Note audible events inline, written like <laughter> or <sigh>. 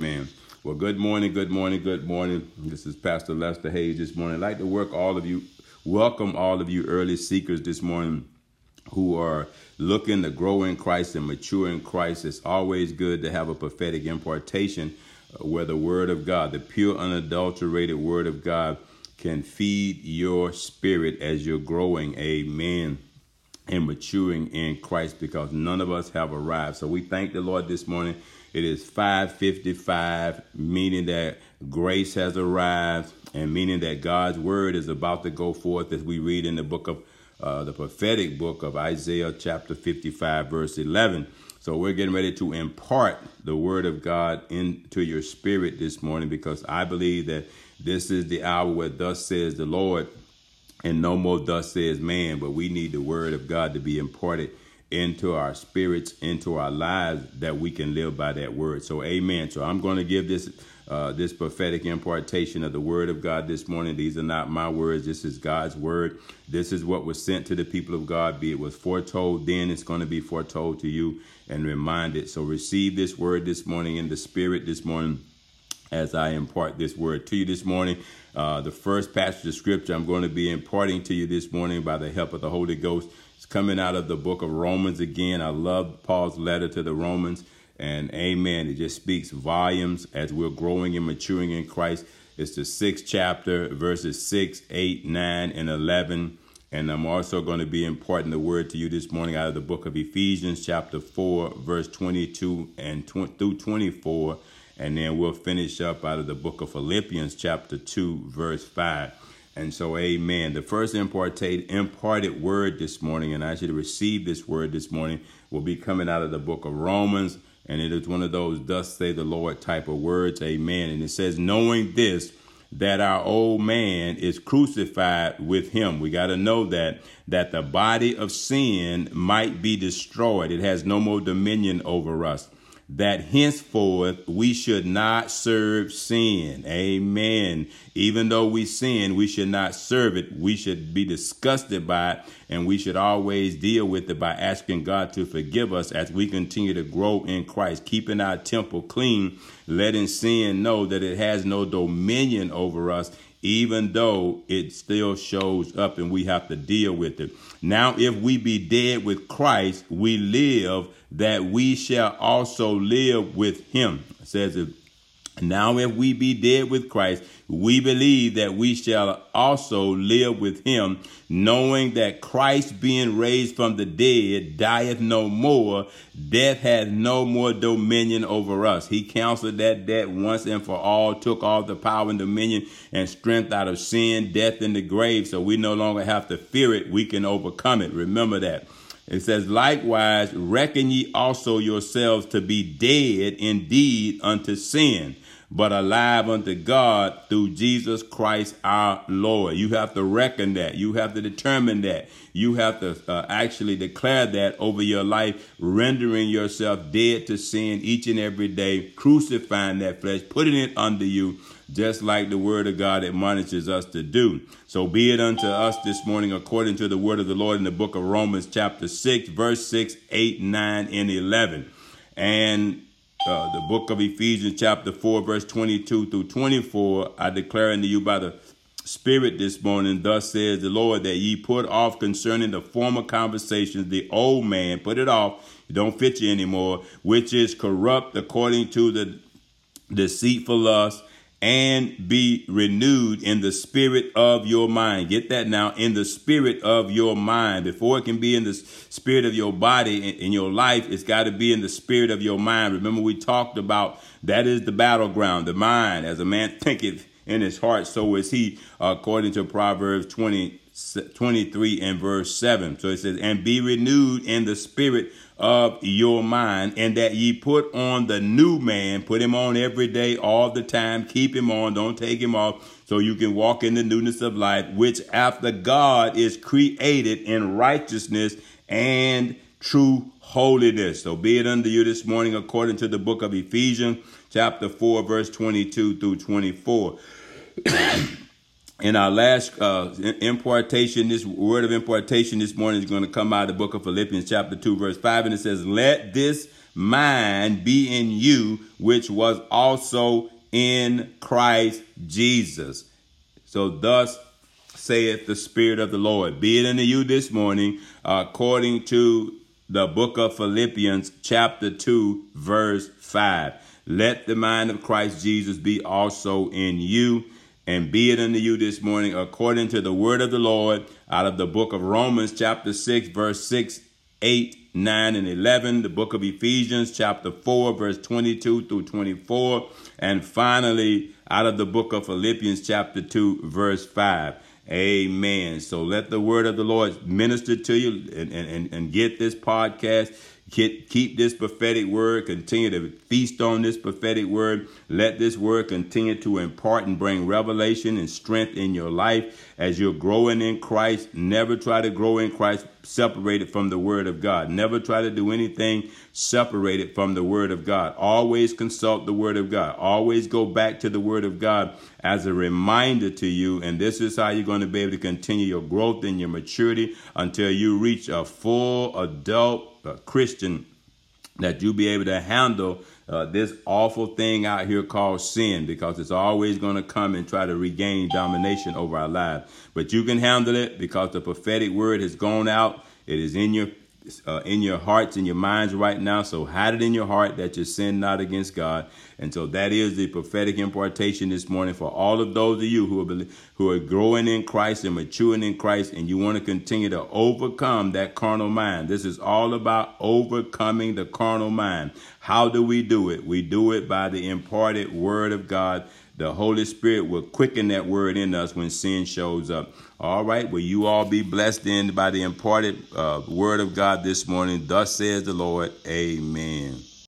Man. Well, good morning, good morning, good morning. This is Pastor Lester Hayes this morning. I'd like to work all of you, welcome all of you early seekers this morning who are looking to grow in Christ and mature in Christ. It's always good to have a prophetic impartation uh, where the Word of God, the pure, unadulterated Word of God, can feed your spirit as you're growing. Amen and maturing in Christ because none of us have arrived. So we thank the Lord this morning it is 555, meaning that grace has arrived and meaning that God's word is about to go forth as we read in the book of uh, the prophetic book of Isaiah chapter 55 verse 11. So we're getting ready to impart the word of God into your spirit this morning because I believe that this is the hour where thus says the Lord and no more thus says man, but we need the word of God to be imparted into our spirits, into our lives, that we can live by that word. So, amen. So, I'm going to give this uh, this prophetic impartation of the word of God this morning. These are not my words. This is God's word. This is what was sent to the people of God. Be it was foretold then, it's going to be foretold to you and reminded. So, receive this word this morning in the spirit this morning as I impart this word to you this morning. Uh, the first passage of scripture I'm going to be imparting to you this morning by the help of the Holy Ghost is coming out of the book of Romans again. I love Paul's letter to the Romans. And amen. It just speaks volumes as we're growing and maturing in Christ. It's the sixth chapter, verses 6, 8, 9, and 11. And I'm also going to be imparting the word to you this morning out of the book of Ephesians, chapter 4, verse 22 and tw- through 24. And then we'll finish up out of the book of Philippians, chapter 2, verse 5. And so, amen. The first imparted, imparted word this morning, and I should receive this word this morning, will be coming out of the book of Romans. And it is one of those, thus say the Lord type of words. Amen. And it says, knowing this, that our old man is crucified with him. We got to know that that the body of sin might be destroyed. It has no more dominion over us that henceforth we should not serve sin. Amen. Even though we sin, we should not serve it. We should be disgusted by it, and we should always deal with it by asking God to forgive us as we continue to grow in Christ, keeping our temple clean, letting sin know that it has no dominion over us even though it still shows up and we have to deal with it. Now, if we be dead with Christ, we live that we shall also live with him. Says it. Now, if we be dead with Christ, we believe that we shall also live with him, knowing that Christ being raised from the dead dieth no more, death has no more dominion over us. He counseled that death once and for all, took all the power and dominion and strength out of sin, death, and the grave, so we no longer have to fear it. We can overcome it. Remember that. It says, likewise, reckon ye also yourselves to be dead indeed unto sin, but alive unto God through Jesus Christ our Lord. You have to reckon that. You have to determine that. You have to uh, actually declare that over your life, rendering yourself dead to sin each and every day, crucifying that flesh, putting it under you just like the word of God admonishes us to do. So be it unto us this morning according to the word of the Lord in the book of Romans chapter 6, verse 6, 8, 9, and 11. And uh, the book of Ephesians chapter 4, verse 22 through 24, I declare unto you by the Spirit this morning, thus says the Lord, that ye put off concerning the former conversations, the old man, put it off, it don't fit you anymore, which is corrupt according to the deceitful lust and be renewed in the spirit of your mind. Get that now in the spirit of your mind. Before it can be in the spirit of your body in, your life, it's got to be in the spirit of your mind. Remember, we talked about that is the battleground, the mind. As a man thinketh in his heart, so is he, according to Proverbs 20, 23 and verse 7. So it says, and be renewed in the spirit of your mind, and that ye put on the new man, put him on every day, all the time, keep him on, don't take him off, so you can walk in the newness of life, which after God is created in righteousness and true holiness. So be it unto you this morning according to the book of Ephesians, chapter 4, verse 22 through 24. <clears throat> in our last uh, impartation, this word of impartation this morning is going to come out of the book of Philippians, chapter 2, verse 5. And it says, Let this mind be in you, which was also in Christ Jesus. So thus saith the Spirit of the Lord. Be it unto you this morning, according to the book of Philippians, chapter 2, verse 5. Let the mind of Christ Jesus be also in you. And be it unto you this morning according to the word of the Lord out of the book of Romans, chapter 6, verse 6, 8, 9, and 11. The book of Ephesians, chapter 4, verse 22 through 24. And finally, out of the book of Philippians, chapter 2, verse 5. Amen. So let the word of the Lord minister to you and, and, and get this podcast. Keep, keep this prophetic word. Continue to feast on this prophetic word. Let this word continue to impart and bring revelation and strength in your life as you're growing in Christ. Never try to grow in Christ separated from the word of God. Never try to do anything separated from the word of God. Always consult the word of God. Always go back to the word of God as a reminder to you. And this is how you're going to be able to continue your growth and your maturity until you reach a full adult uh, Christian that you be able to handle uh, this awful thing out here called sin because it's always going to come and try to regain domination over our lives. But you can handle it because the prophetic word has gone out. It is in your uh, in your hearts and your minds right now. So hide it in your heart that you sin not against God. And so that is the prophetic impartation this morning for all of those of you who are who are growing in Christ and maturing in Christ, and you want to continue to overcome that carnal mind. This is all about overcoming the carnal mind. How do we do it? We do it by the imparted word of God the Holy Spirit will quicken that word in us when sin shows up. All right, will you all be blessed in by the imparted uh, word of God this morning? Thus says the Lord. Amen.